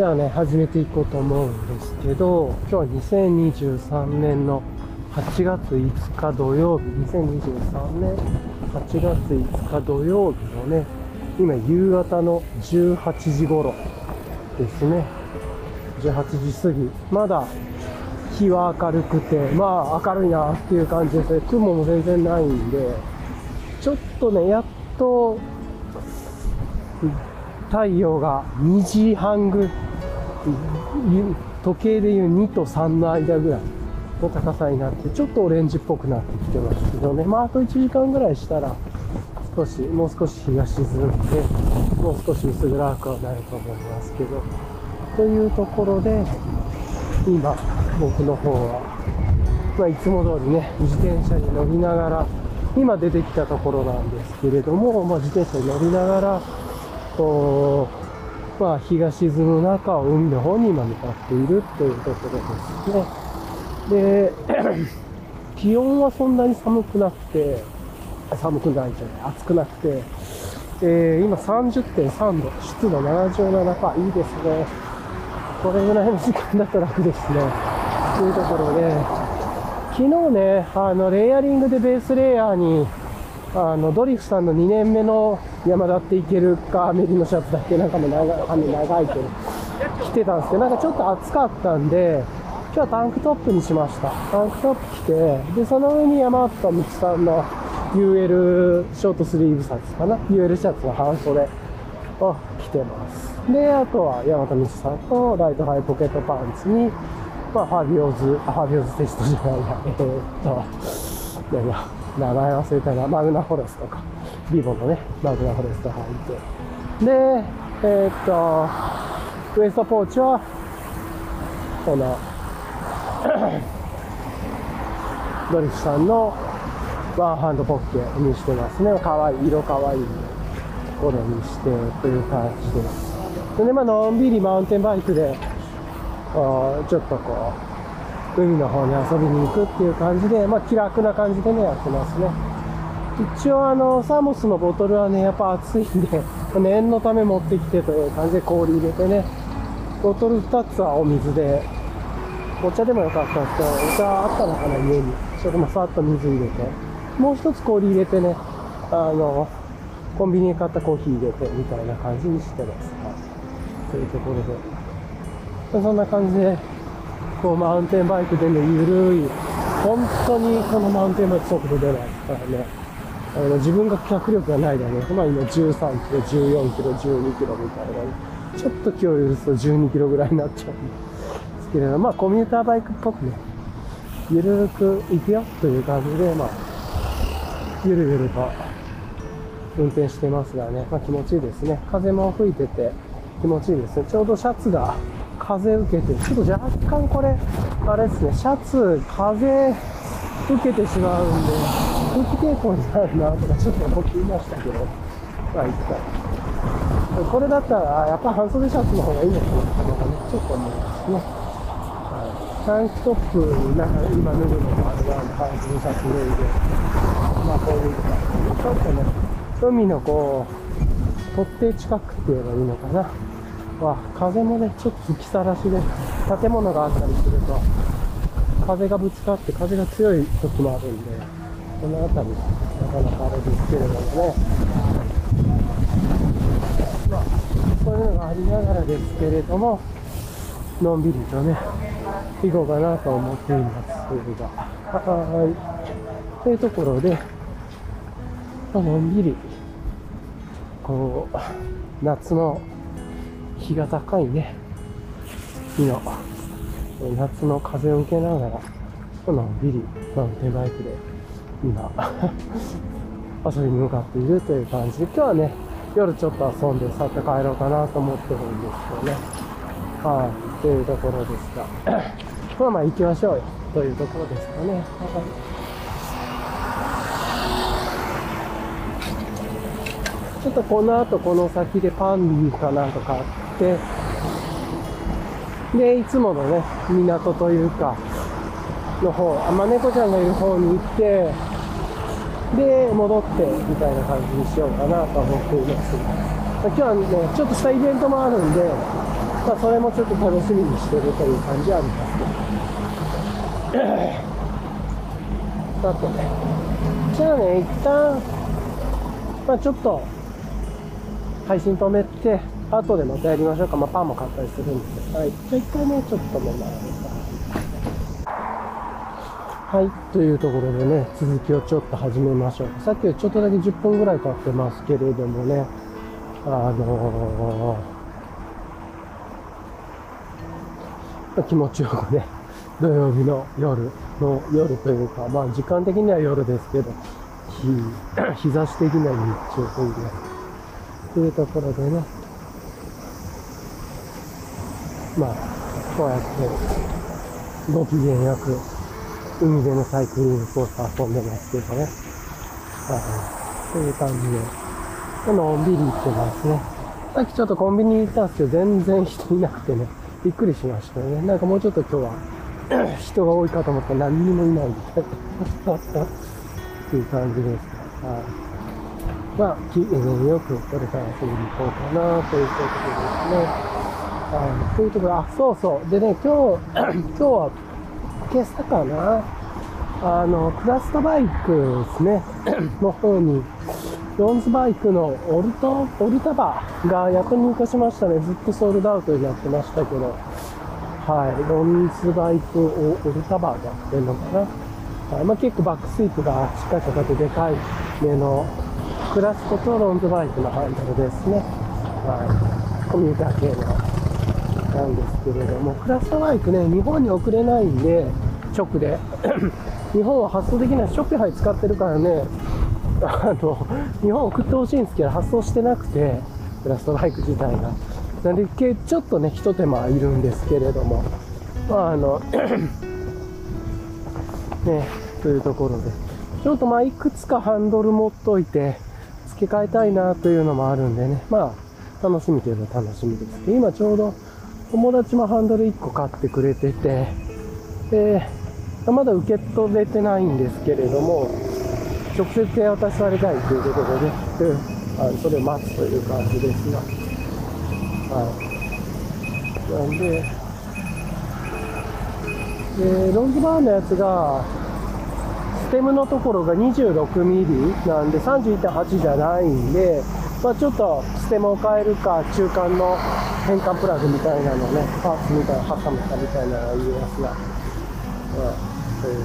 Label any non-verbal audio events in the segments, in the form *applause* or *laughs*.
は。ね、始めていこうと思うんですけど、今日は2023年の8月5日土曜日、2023年8月5日土曜日のね、今夕方の18時頃ですね。18時過ぎ。まだ日は明るくて、まあ明るいなっていう感じですね。雲も全然ないんで、ちょっとね、やっと、太陽が2時半ぐ時計でいう2と3の間ぐらいの高さになってちょっとオレンジっぽくなってきてますけどね。まああと1時間ぐらいしたら少しもう少し日が沈んでもう少し薄暗くはなると思いますけど。というところで今僕の方は、まあ、いつも通りね自転車に乗りながら今出てきたところなんですけれども、まあ、自転車に乗りながらこう、まあ、日が沈む中を海の方に今向かっているというところですね。で、*clears throat* 気温はそんなに寒くなくて、寒くないじゃない、暑くなくて、えー、今30.3度、湿度77%、いいですね。これぐらいの時間だと楽ですね。というところで、昨日ね、あの、レイヤリングでベースレイヤーに、あの、ドリフさんの2年目の山田っていけるか、メリのシャツだっけなんかも長髪長いけど、着てたんですけど、なんかちょっと暑かったんで、今日はタンクトップにしました。タンクトップ着て、で、その上に山田美さんの UL ショートスリーブシャツかな ?UL シャツの半袖を着てます。で、あとは山田美さんとライトハイポケットパンツに、まあ、ファビオズ、ファビオズテストじゃないや、えー、っと、いやいや、名前忘れたな、マグナフォレストか。リボンのね、マグナフォレスト履いて。で、えー、っと、ウエストポーチは、この、*clears throat* ドリフさんのワンハンドポッケにしてますね。かわいい、色かわいいところにしてという感じで。でね、まあ、のんびりマウンテンバイクで、ちょっとこう、海の方に遊びに行くっていう感じで、まあ、気楽な感じでね、やってますね。一応あの、サーモスのボトルはね、やっぱ暑いんで、念のため持ってきてという感じで氷入れてね、ボトル2つはお水で、お茶でもよかったんですけど、お茶あったのかな、家に。それもさっと水入れて、もう一つ氷入れてね、あの、コンビニで買ったコーヒー入れてみたいな感じにしてます。というところで。そんな感じで、こう、マウンテンバイクでね、ゆるい、本当にこのマウンテンバイク速度出ないですからね。あの自分が脚力がないだけ、まあ今13キロ、14キロ、12キロみたいな、ねちょっと気を許すと12キロぐらいになっちゃうんですけれど、まあコミューターバイクっぽくね、ゆるく行くよという感じで、まあ、ゆるゆると運転してますがね、まあ気持ちいいですね。風も吹いてて気持ちいいですね。ちょうどシャツが風受けて、ちょっと若干これ、あれですね、シャツ、風受けてしまうんで、空気抵抗になるなとかちょっと思っていましたけど、まあいいか。これだったら、やっぱ半袖シャツの方がいいのかなとかね、ちょっと思いますね。タンクトップ、なんか今脱ぐのもあれなんで、半袖シャツ脱いで、まあこういう感じで、ちょっとね、海のこう、取っ手近くって言えばいいのかな。は風もね、ちょっと吹きさらしで、建物があったりすると、風がぶつかって風が強い時もあるんで、この辺り、なかなかあれですけれどもね。まあ、そういうのがありながらですけれども、のんびりとね、行こうかなと思っていますが、はい。というところで、のんびり、こう、夏の日が高いね、日の、夏の風を受けながら、のんびりマウンテンバイクで今。*laughs* 遊びに向かっているという感じで、今日はね、夜ちょっと遊んでさっと帰ろうかなと思ってるんですけどね。はい、というところですが、*coughs* まあまあ行きましょうよ、というところですかね。はい。ちょっとこの後この先でパンかなんか買って、で、いつものね、港というか、の方、あ、ま、猫ちゃんがいる方に行って、で、戻って、みたいな感じにしようかなと思っています。ま今日はね、ちょっとしたイベントもあるんで、まあ、それもちょっと楽しみにしてるという感じはありますけど。*coughs* さてね、じゃあね、一旦、まあちょっと、配信止めて、後でまたやりましょうか。まあ、パンも買ったりするんで。はい。じゃあ一回ね、ちょっと止めます。はい。というところでね、続きをちょっと始めましょう。さっきちょっとだけ10分ぐらい経ってますけれどもね、あのー気持ちよくね、土曜日の夜の夜というか、まあ時間的には夜ですけど、日、*coughs* 日差し的には日中というね、というところでね、まあ、こうやってご機嫌よく海でのサイクリングコース遊んでますけどね。はい。そういう感じで、のんびり行ってますね。さっきちょっとコンビニ行ったんですけど、全然人いなくてね、びっくりしましたね。なんかもうちょっと今日は *coughs* 人が多いかと思ったら何にもいないみたいな。*laughs* っていう感じです。はい。まあ、機嫌よくこれから遊びに行こうかなというとことですね。はい。というところ、あ、そうそう。でね、今日、*clears throat* 今日は今朝かな、あの、クラストバイクですね、*clears throat* の方に、ロンズバイクのオルト、オルタバがやっと入荷しましたね。ずっとソールドアウトになってましたけど、はい、ロンズバイクをオルタバがやってるのかな。はいまあ、結構バックスイープがしっかりかかってでかい目のクラスコとロンズバイクのハンドルですね。はい、コミュニター系のなんですけれども、クラスバイクね、日本に送れないんで、直で。*coughs* 日本は発送できないショッピファイ使ってるからね、あの、日本送ってほしいんですけど、発送してなくて、クラストバイク自体が。なんで、ちょっとね、一手間いるんですけれども、まあ、あの、*coughs* ね、というところで、ちょっとまあ、いくつかハンドル持っといて、付け替えたいなというのもあるんでね、まあ、楽しみといえば楽しみです。今ちょうど、友達もハンドル1個買ってくれてて、で、まだ受け取れてないんですけれども、直接手渡されたいということでね、であそれを待つという感じですが、はい。なんで、で、ロングバーンのやつが、ステムのところが 26mm なんで31.8じゃないんで、まあ、ちょっとステムを変えるか、中間の変換プラグみたいなのね、パーツみたいな、挟めたみたいなのが言いますが、まあ、そういう、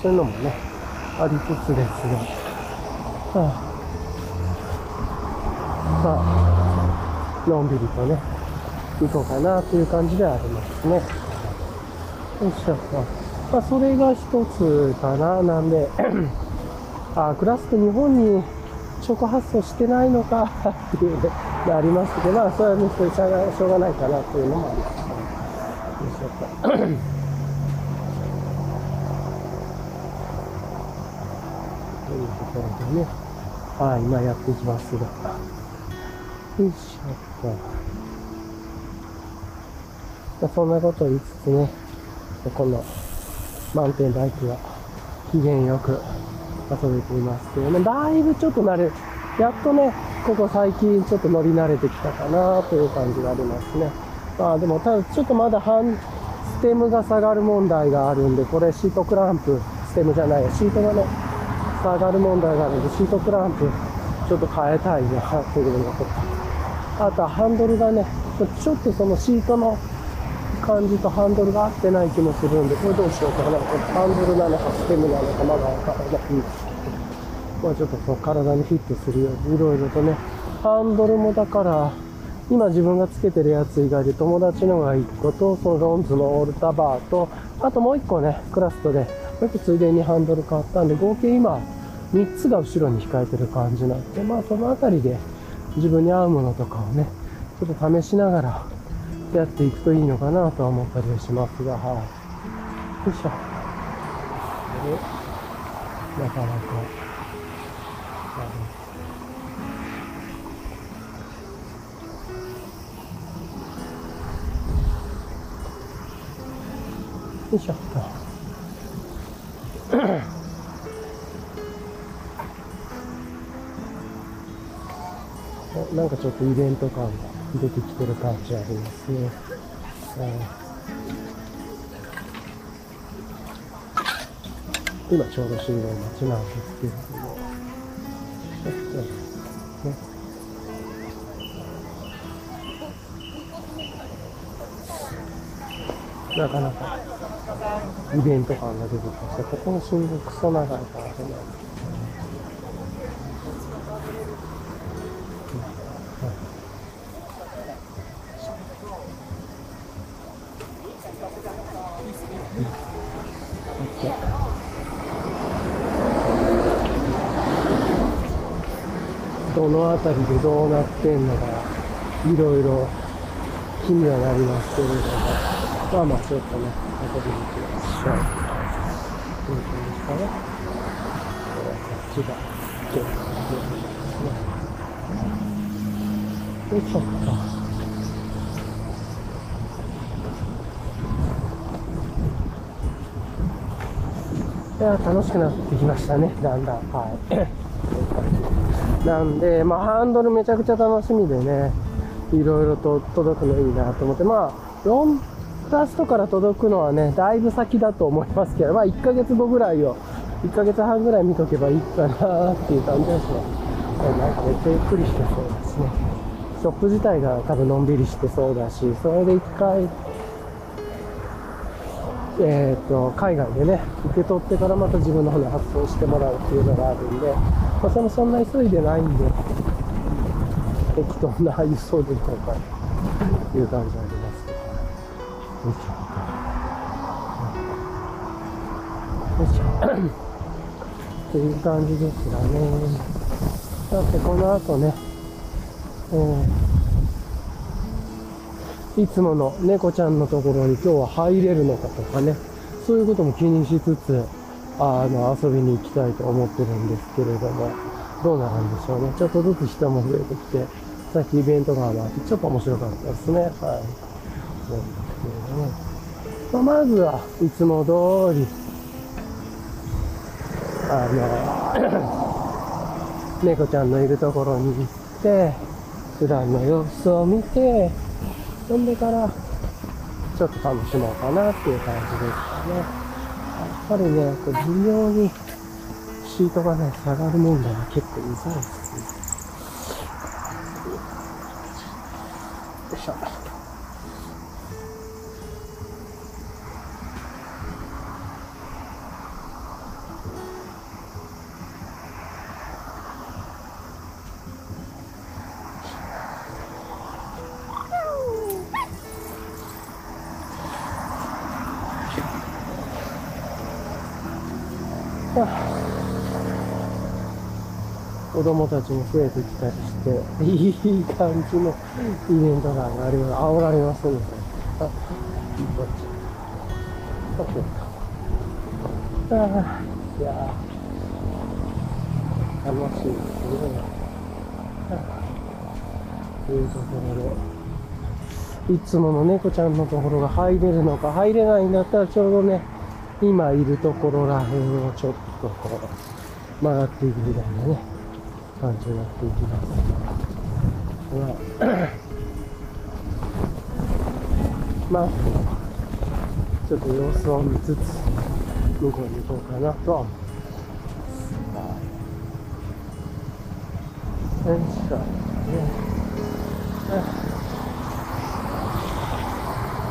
そういうのもね、ありつつですが、はあ、まあ、のんびりとね、行こうかなという感じではありますね。よいしょ。まあ、それが一つかな。なんで *clears throat* あ、クラスク日本に直発送してないのか *laughs* っていうのありますけど、まあ、それはね、それしょうがないかなというのもあります、ね。よいしょと。*clears throat* というところでね、はい、今やっていきますが。よいしょと。そんなことを言いつつね、このマウンテンバイクは機嫌よく遊べていますけどね、だいぶちょっと慣れ、やっとね、ここ最近ちょっと乗り慣れてきたかなという感じがありますね。まあでも、ただちょっとまだ半、ステムが下がる問題があるんで、これシートクランプ、ステムじゃないシートがね、下がる問題があるんで、シートクランプ、ちょっと変えたいなというのと、あとはハンドルがね、ちょっとそのシートの感じとハンドルが合ってない気もするんで、これどうしようかな。これハンドルなのかステムなのかまだわからないんですけど、まあちょっとその体にフィットするようにいろいろとね、ハンドルもだから、今自分がつけてるやつ以外で友達のが1個と、そのロンズのオールタバーと、あともう1個ね、クラストで、もう1個ついでにハンドル買ったんで、合計今、3つが後ろに控えてる感じなんで、まあそのあたりで自分に合うものとかをね、ちょっと試しながら、付きっていくといいのかなとは思ったりしますが、はい。よいしょ。で、なかなか。よいしょ。っとなんかちょ。っとイベント感が出てきてる感じありますね。今ちょうど信号待ちなんですけれども、ちょっとね、なかなかイベント感が出てきました。ここの信号クソ長いからね。どの辺りでどうなってんのかいろいろ気にはなりますけれどもまあまあちょっとね後で見てみましょうどういう感じですかねこっちが結構ですねよいしょっといや楽しくなってきましたね、だんだん。はい。なんで、まあ、ハンドルめちゃくちゃ楽しみでね、いろいろと届くのいいなと思って、まあ、4プラストから届くのはね、だいぶ先だと思いますけど、まあ、1ヶ月後ぐらいを、1ヶ月半ぐらい見とけばいいかなっていう感じですね。なんかめっちゃゆっくりしてそうですね。ショップ自体が多分のんびりしてそうだし、それで1回、えーと、海外でね受け取ってからまた自分の方に発送してもらうっていうのがあるんで、まあ、そのそんな急いでないんで適当な輸送でいこうかという感じありますよいしょよいしょっていう感じですがねさてこの後ね、えーいつもの猫ちゃんのところに今日は入れるのかとかね、そういうことも気にしつつ、あの、遊びに行きたいと思ってるんですけれども、どうなるんでしょうね。ちょっとずつ人も増えてきて、さっきイベントがあって、ちょっと面白かったですね。はい。なんですけれども、まあ、まずはいつも通り、あの、*clears throat* 猫ちゃんのいるところに行って、普段の様子を見て、飛んでから、ちょっと楽しもうかなっていう感じですね。やっぱりね、こう微妙にシートがね、下がる問題は結構うざいですね。供たちも増えてきたりして、いい感じのイベントがあります。煽られますね。あ、こっち。ああ、いや楽しいですね。というところで、いつもの猫ちゃんのところが入れるのか入れないんだったらちょうどね、今いるところらへんをちょっとこう曲がっていくみたいなね感じになっていきますまあちょっと様子を見つつ向こうに行こうかなとは思います。よい。しょね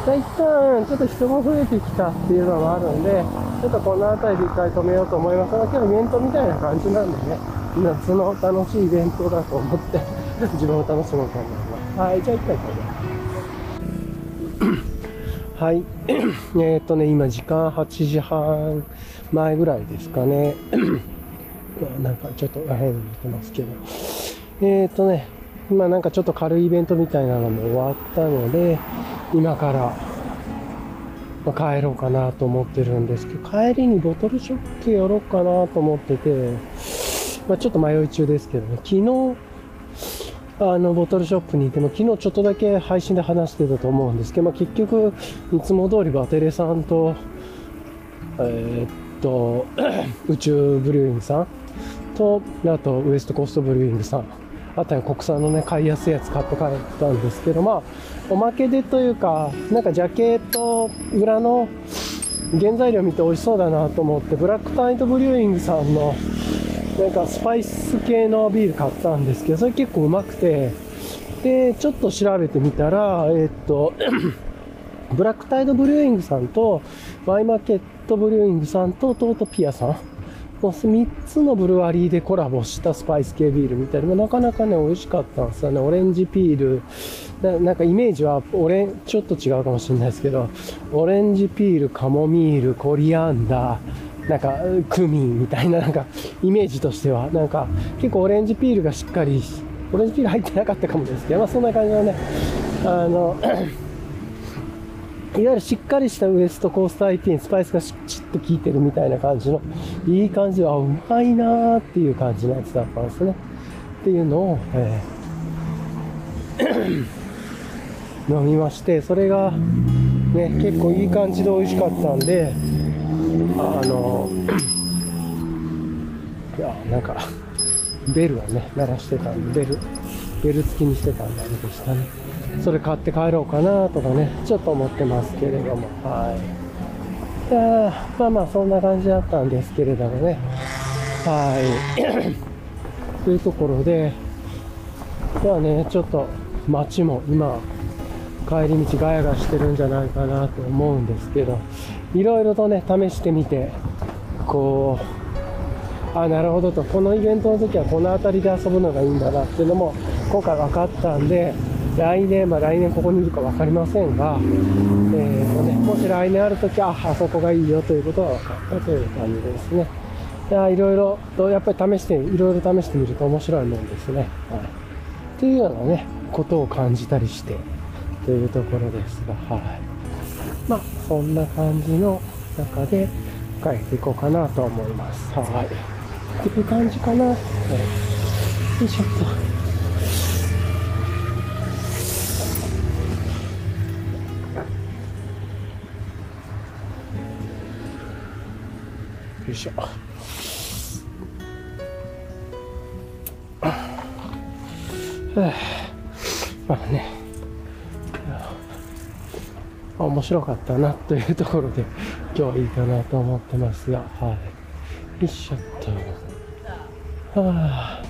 一旦ちょっと人が増えてきたっていうのもあるんで、ちょっとこの辺りで一回止めようと思いますが、今日イベントみたいな感じなんでね、夏の楽しいイベントだと思って *laughs* 自分を楽しもうと思います。はい、じゃあ一回止めます。はい。*coughs* えっとね、今時間8時半前ぐらいですかね。*coughs* なんかちょっと変に見てますけど。えっ、とね、今なんかちょっと軽いイベントみたいなのも終わったので、今から、ま帰ろうかなと思ってるんですけど、帰りにボトルショップ寄ろうかなと思ってて、まあ、ちょっと迷い中ですけどね、昨日、あの、ボトルショップにいても、昨日ちょっとだけ配信で話してたと思うんですけど、まあ、結局、いつも通りバテレさんと、えー、っと、*clears throat* 宇宙ブリューイングさんと、あと、ウエストコーストブリューイングさん、あったり国産のね買いやすいやつ買って帰ったんですけどまあおまけでというかなんかジャケット裏の原材料見て美味しそうだなと思ってブラックタイトブリューイングさんのなんかスパイス系のビール買ったんですけどそれ結構うまくてでちょっと調べてみたらえーっと *clears throat* ブラックタイドブリューイングさんとワイマーケットブリューイングさんとトートピアさんこの3つのブルワリーでコラボしたスパイス系ビールみたいななかなかね美味しかったんですよね。オレンジピール。なんかイメージはオレちょっと違うかもしれないですけどオレンジピールカモミールコリアンダーなんかクミンみたいななんかイメージとしては。なんか結構オレンジピールがしっかりオレンジピール入ってなかったかもですけど、まあ、そんな感じのねあのいわゆるしっかりしたウエストコースト IT にスパイスがしっと効いてるみたいな感じのいい感じであうまいなーっていう感じのやつだったんですね。っていうのを、えー *coughs* 飲みましてそれがね結構いい感じで美味しかったんであの *coughs* いやなんかベルをね鳴らしてたんでベルベル付きにしてたんであれでしたね。それ買って帰ろうかなとかねちょっと思ってますけれども。はい。いやーまあまあそんな感じだったんですけれどもね。はい。*clears throat* というところでではねちょっと街も今帰り道ガヤガしてるんじゃないかなと思うんですけどいろいろとね試してみてこうあなるほどと。このイベントの時はこの辺りで遊ぶのがいいんだなっていうのも今回分かったんで来年まあ来年ここにいるか分かりませんが、えーとね、もし来年ある時はあそこがいいよということが分かったという感じですねいやいろいろとやっぱり試していろいろ試してみると面白いもんですね、はい、っていうようなねことを感じたりしてというところですが、はい。まあ、そんな感じの中で帰っていこうかなと思います。はい。っていう感じかな。はい。よいしょっと。いしょ。はあまあね。面白かったなというところで今日はいいかなと思ってますが、はい。よいしょっと。はあ。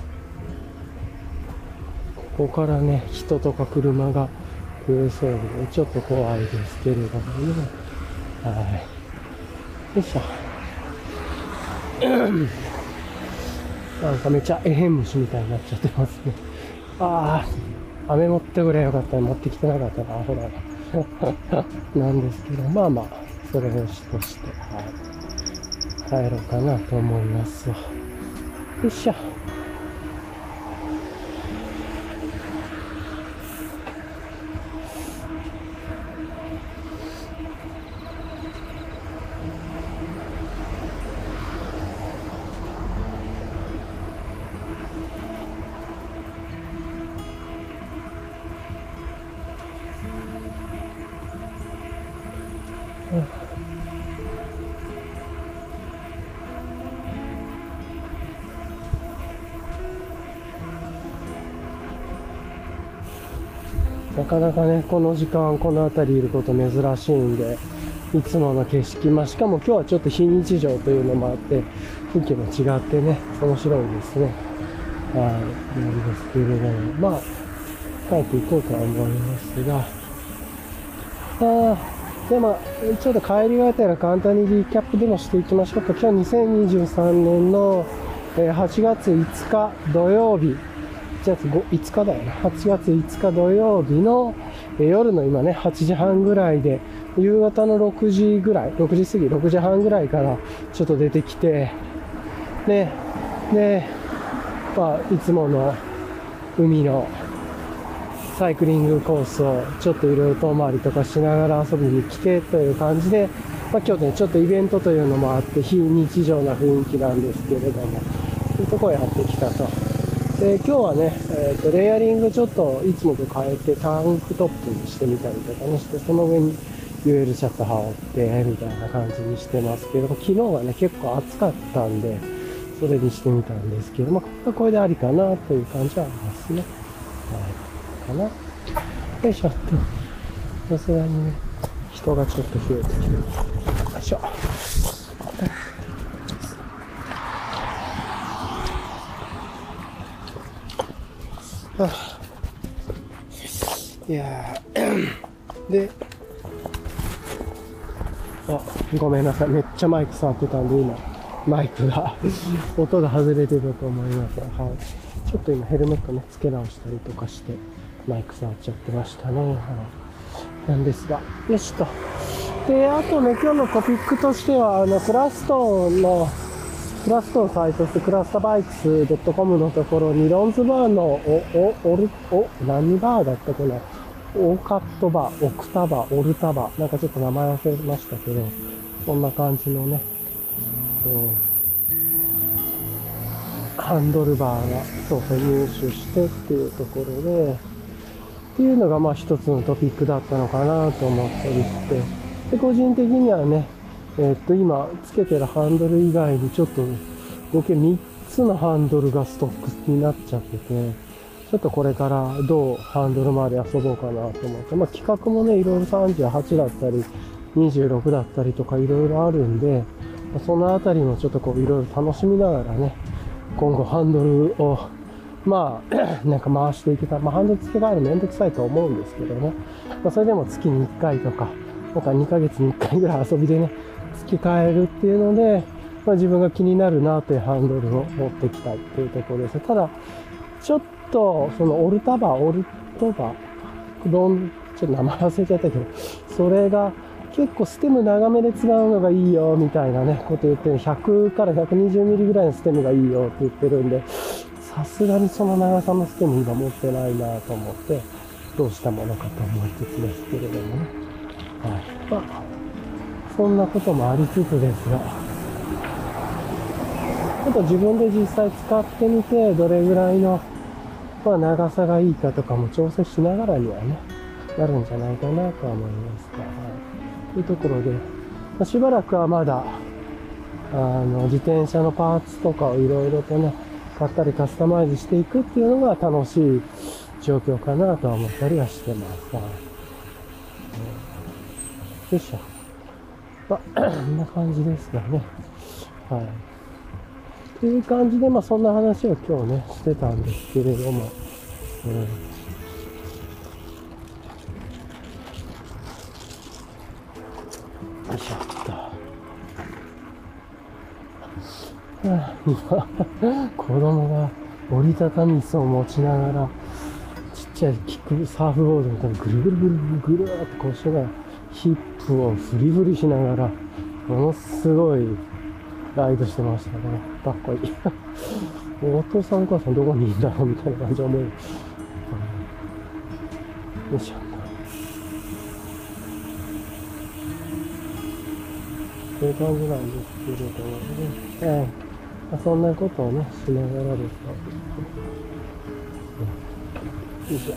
ここからね、人とか車が増えそうで、ちょっと怖いですけれどもね。はい。よいしょ。なんかめちゃえへん虫みたいになっちゃってますね。ああ、雨持ってくれよかったら持ってきてなかったな、ほら。*laughs* なんですけど、まあまあ、それをしとして、はい、帰ろうかなと思います。よいしょ。なかなかね、この時間、この辺りいること珍しいんで、いつもの景色、まあ、しかも今日はちょっと非日常というのもあって、風景も違ってね、面白いですね。はい、なんですけれども、まあ、帰っていこうとは思いますが、あ、で、まあ、ちょっと帰りがてら簡単にリキャップでもしていきましょうか。今日2023年の8月5日土曜日、月 5, 5日だよね。8月5日土曜日の夜の今ね、8時半ぐらいで、夕方の6時ぐらい、6時過ぎ、6時半ぐらいからちょっと出てきて、ね、で、まあ、いつもの海のサイクリングコースをちょっといろいろ遠回りとかしながら遊びに来てという感じで、まあ、今日ね、ちょっとイベントというのもあって、非日常な雰囲気なんですけれども、そういうとこをやってきたと。で今日はね、えーと、レイヤリングちょっといつもと変えてタンクトップにしてみたりとかねしてその上に UL シャツ羽織ってみたいな感じにしてますけど昨日はね結構暑かったんでそれにしてみたんですけども、これでありかなという感じはありますね。はい。かな。よいしょっと。さすがにね、人がちょっと増えてきて。よいしょ。は *sighs* あいや *clears throat* で、あ、ごめんなさい。めっちゃマイク触ってたんで、今、マイクが *laughs* 音が外れてたと思います。はい。ちょっと今ヘルメットね、付け直したりとかして、マイク触っちゃってましたね。はい。なんですが、よしと。で、あとね、今日のトピックとしては、あの、クラストンの、クラストーンサイトスクラスタバイクス .com のところに、ロンズバーのお、お、おる、お、何バーだったかな？オーカットバー、オクタバー、オルタバー、なんかちょっと名前忘れましたけど、そんな感じのね、うん、ハンドルバーが、そうそう入手してっていうところで、っていうのがまあ一つのトピックだったのかなと思ったりして、で、個人的にはね、えー、っと、今、つけてるハンドル以外にちょっと、合計3つのハンドルがストックになっちゃってて、ちょっとこれからどうハンドル周り遊ぼうかなと思って、まあ、企画もね、いろいろ38だったり、26だったりとかいろいろあるんで、そのあたりもちょっとこういろいろ楽しみながらね、今後ハンドルを、まあ、*clears throat* なんか回していけたら、まあ、ハンドル付け替えるのめんどくさいと思うんですけどね、まあ、それでも月に1回とか、なんか2ヶ月に1回ぐらい遊びでね、付け替えるっていうので、まあ、自分が気になるなというハンドルを持ってきたいっていうところです。ただ、ちょっと、そのオルタバ、オルトバ、ロン、ちょっと名前忘れちゃったけど、それが結構ステム長めで使うのがいいよ、みたいなね、こと言ってる。100から120ミリぐらいのステムがいいよって言ってるんで、さすがにその長さのステム今持ってないなと思って、どうしたものかと思いつつですけれどもね。はい。まあ、そんなこともありつつですが、ちょっと自分で実際使ってみて、どれぐらいのまあ、長さがいいかとかも調整しながらにはね、なるんじゃないかなとは思いますが、はい。というところで、まあ、しばらくはまだ、あの、自転車のパーツとかをいろいろとね、買ったりカスタマイズしていくっていうのが楽しい状況かなとは思ったりはしてます。はい。よいしょ。まあ、*clears throat* こんな感じですがね。はい。っていう感じで、まあそんな話を今日ね、してたんですけれども、うん。よいしょっと。今、*laughs* 子供が折りたたみ椅子を持ちながら、ちっちゃいキックサーフボードみたいにぐるぐるぐるぐるってこうしながら、ヒップをフリフリしながら、ものすごいライドしてましたね。かっこいい。お父さんお母さんどこにいるんだろうみたいな感じは思う。よいしょ。という感じなんですけれどもね。ええまあ、そんなことをね、しながらですね。よいしょ。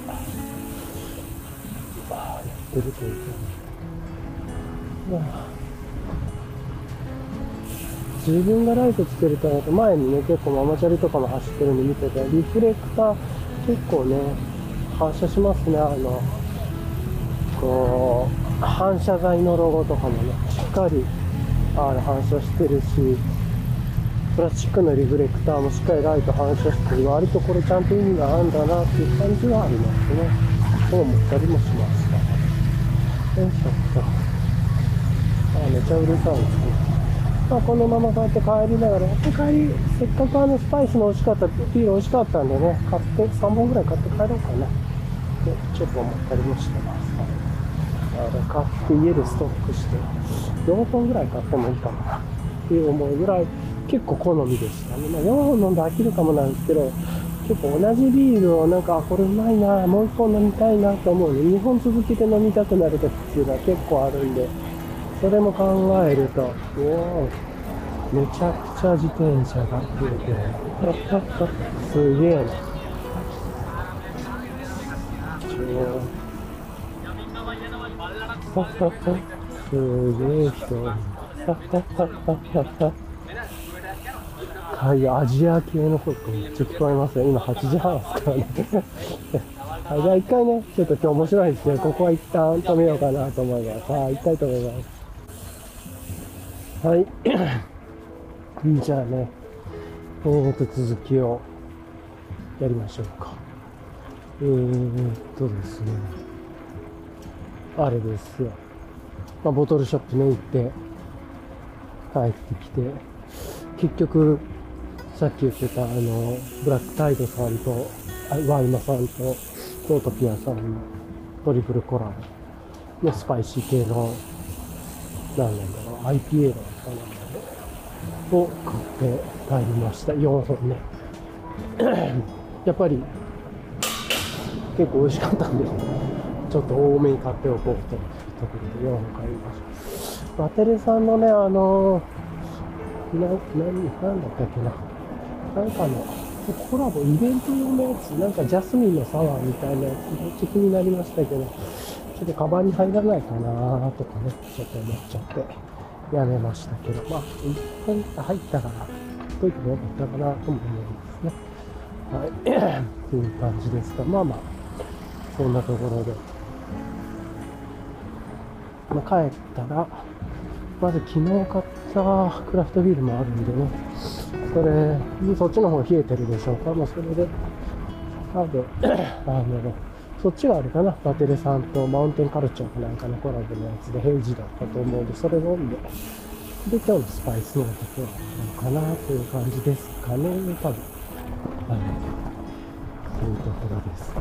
ああ、やってるというか。自分がライトつけると、前にね、結構ママチャリとかも走ってるんで見てて、リフレクター結構ね、反射しますね、あの、こう、反射材のロゴとかもね、しっかり、あの、反射してるし、プラスチックのリフレクターもしっかりライト反射してる割とこれちゃんと意味があるんだなっていう感じはありますね。そう思ったりもしました。よいしょっと。めちゃうるさいですね。まあ、このままこうやって帰りながら、やっぱ帰り、せっかくあのスパイスの美味しかった、ビール美味しかったんでね、買って、3本ぐらい買って帰ろうかな、ってちょっと思ったりもしてます。あれ買って家でストックして、4本ぐらい買ってもいいかもな、っていう思いぐらい、結構好みでしたね。まあ、4本飲んで飽きるかもなんですけど、結構同じビールをなんか、これうまいな、もう1本飲みたいなと思うので、2本続けて飲みたくなる時っていうのは結構あるんで、それも考えると、めちゃくちゃ自転車が増えてる。*laughs* すげえな。すげえ人。はい、アジア系の声めっちゃ聞こえますよ。今8時半ですからね。*laughs* はい、じゃあ一回ね、ちょっと今日面白いですけど、ここは一旦止めようかなと思います。はい、行きたいと思います。はい。じゃあね、えーと、続きをやりましょうか。えーとですね、あれですよ。まあ、ボトルショップね、行って、帰ってきて、結局、さっき言ってた、あの、ブラックタイドさんと、ワイマさんと、トートピアさんのトリプルコラボのスパイシー系の、なんなんだろう、IPA だったのを買って帰りました。4本ね。*coughs* やっぱり、結構美味しかったんで、ちょっと多めに買っておこうというところで4本買いました。バテレさんのね、あのな、な、なんだったっけな。なんかの、コラボ、イベント用のやつ、なんかジャスミンのサワーみたいなやつ、めっちゃ気になりましたけど、ちょっとカバンに入らないかなとかね、ちょっと思っちゃって、やめましたけど、まあ、一本入ったから、といてもよかったかなとも思いますね。はい。*clears throat* という感じですが、まあまあ、そんなところで、まあ、帰ったら、まず昨日買ったクラフトビールもあるんでね、それ、そっちの方冷えてるでしょうか。まあ、それで、多分、*clears throat* あの、そっちがあれかな、バテレさんとマウンテンカルチャーかなんかのコラボのやつで平時だったと思うんで、それ飲んで、で、今日のスパイスのところなのかなという感じですかね、多分。はい。というところですね。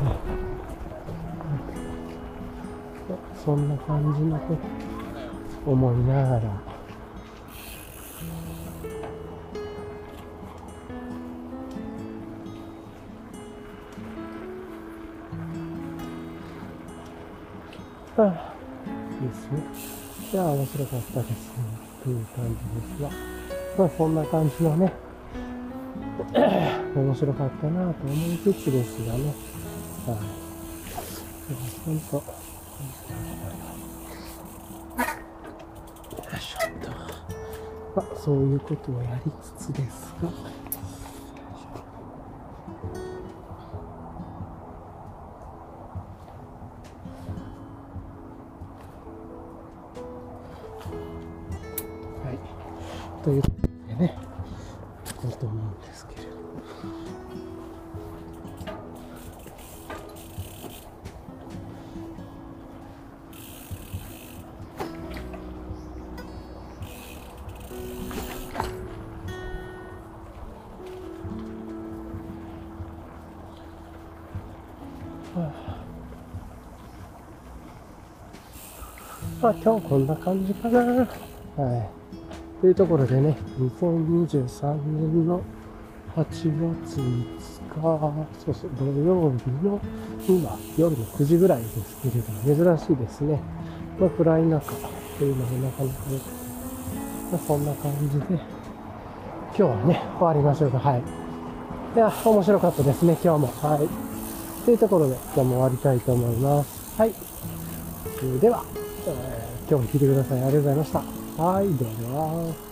そんな感じのこと思いながら、はあ、ですね。いや、面白かったですね。という感じですが。まあ、そんな感じのね、*coughs* 面白かったなと思いつつですがね。はい。本当。よいしょっと。まあ、そういうことをやりつつですが。まあ今日こんな感じかな。はい。というところでね、2023年の8月5日、そうそう、土曜日の今、夜の9時ぐらいですけれども、珍しいですね。まあ暗い中というのもなかなか、まあそんな感じで、今日はね、終わりましょうか。はい。いや、面白かったですね、今日も。はい。というところで、今日も終わりたいと思います。はい。それでは、今日も聞いてください。ありがとうございました。はい、では。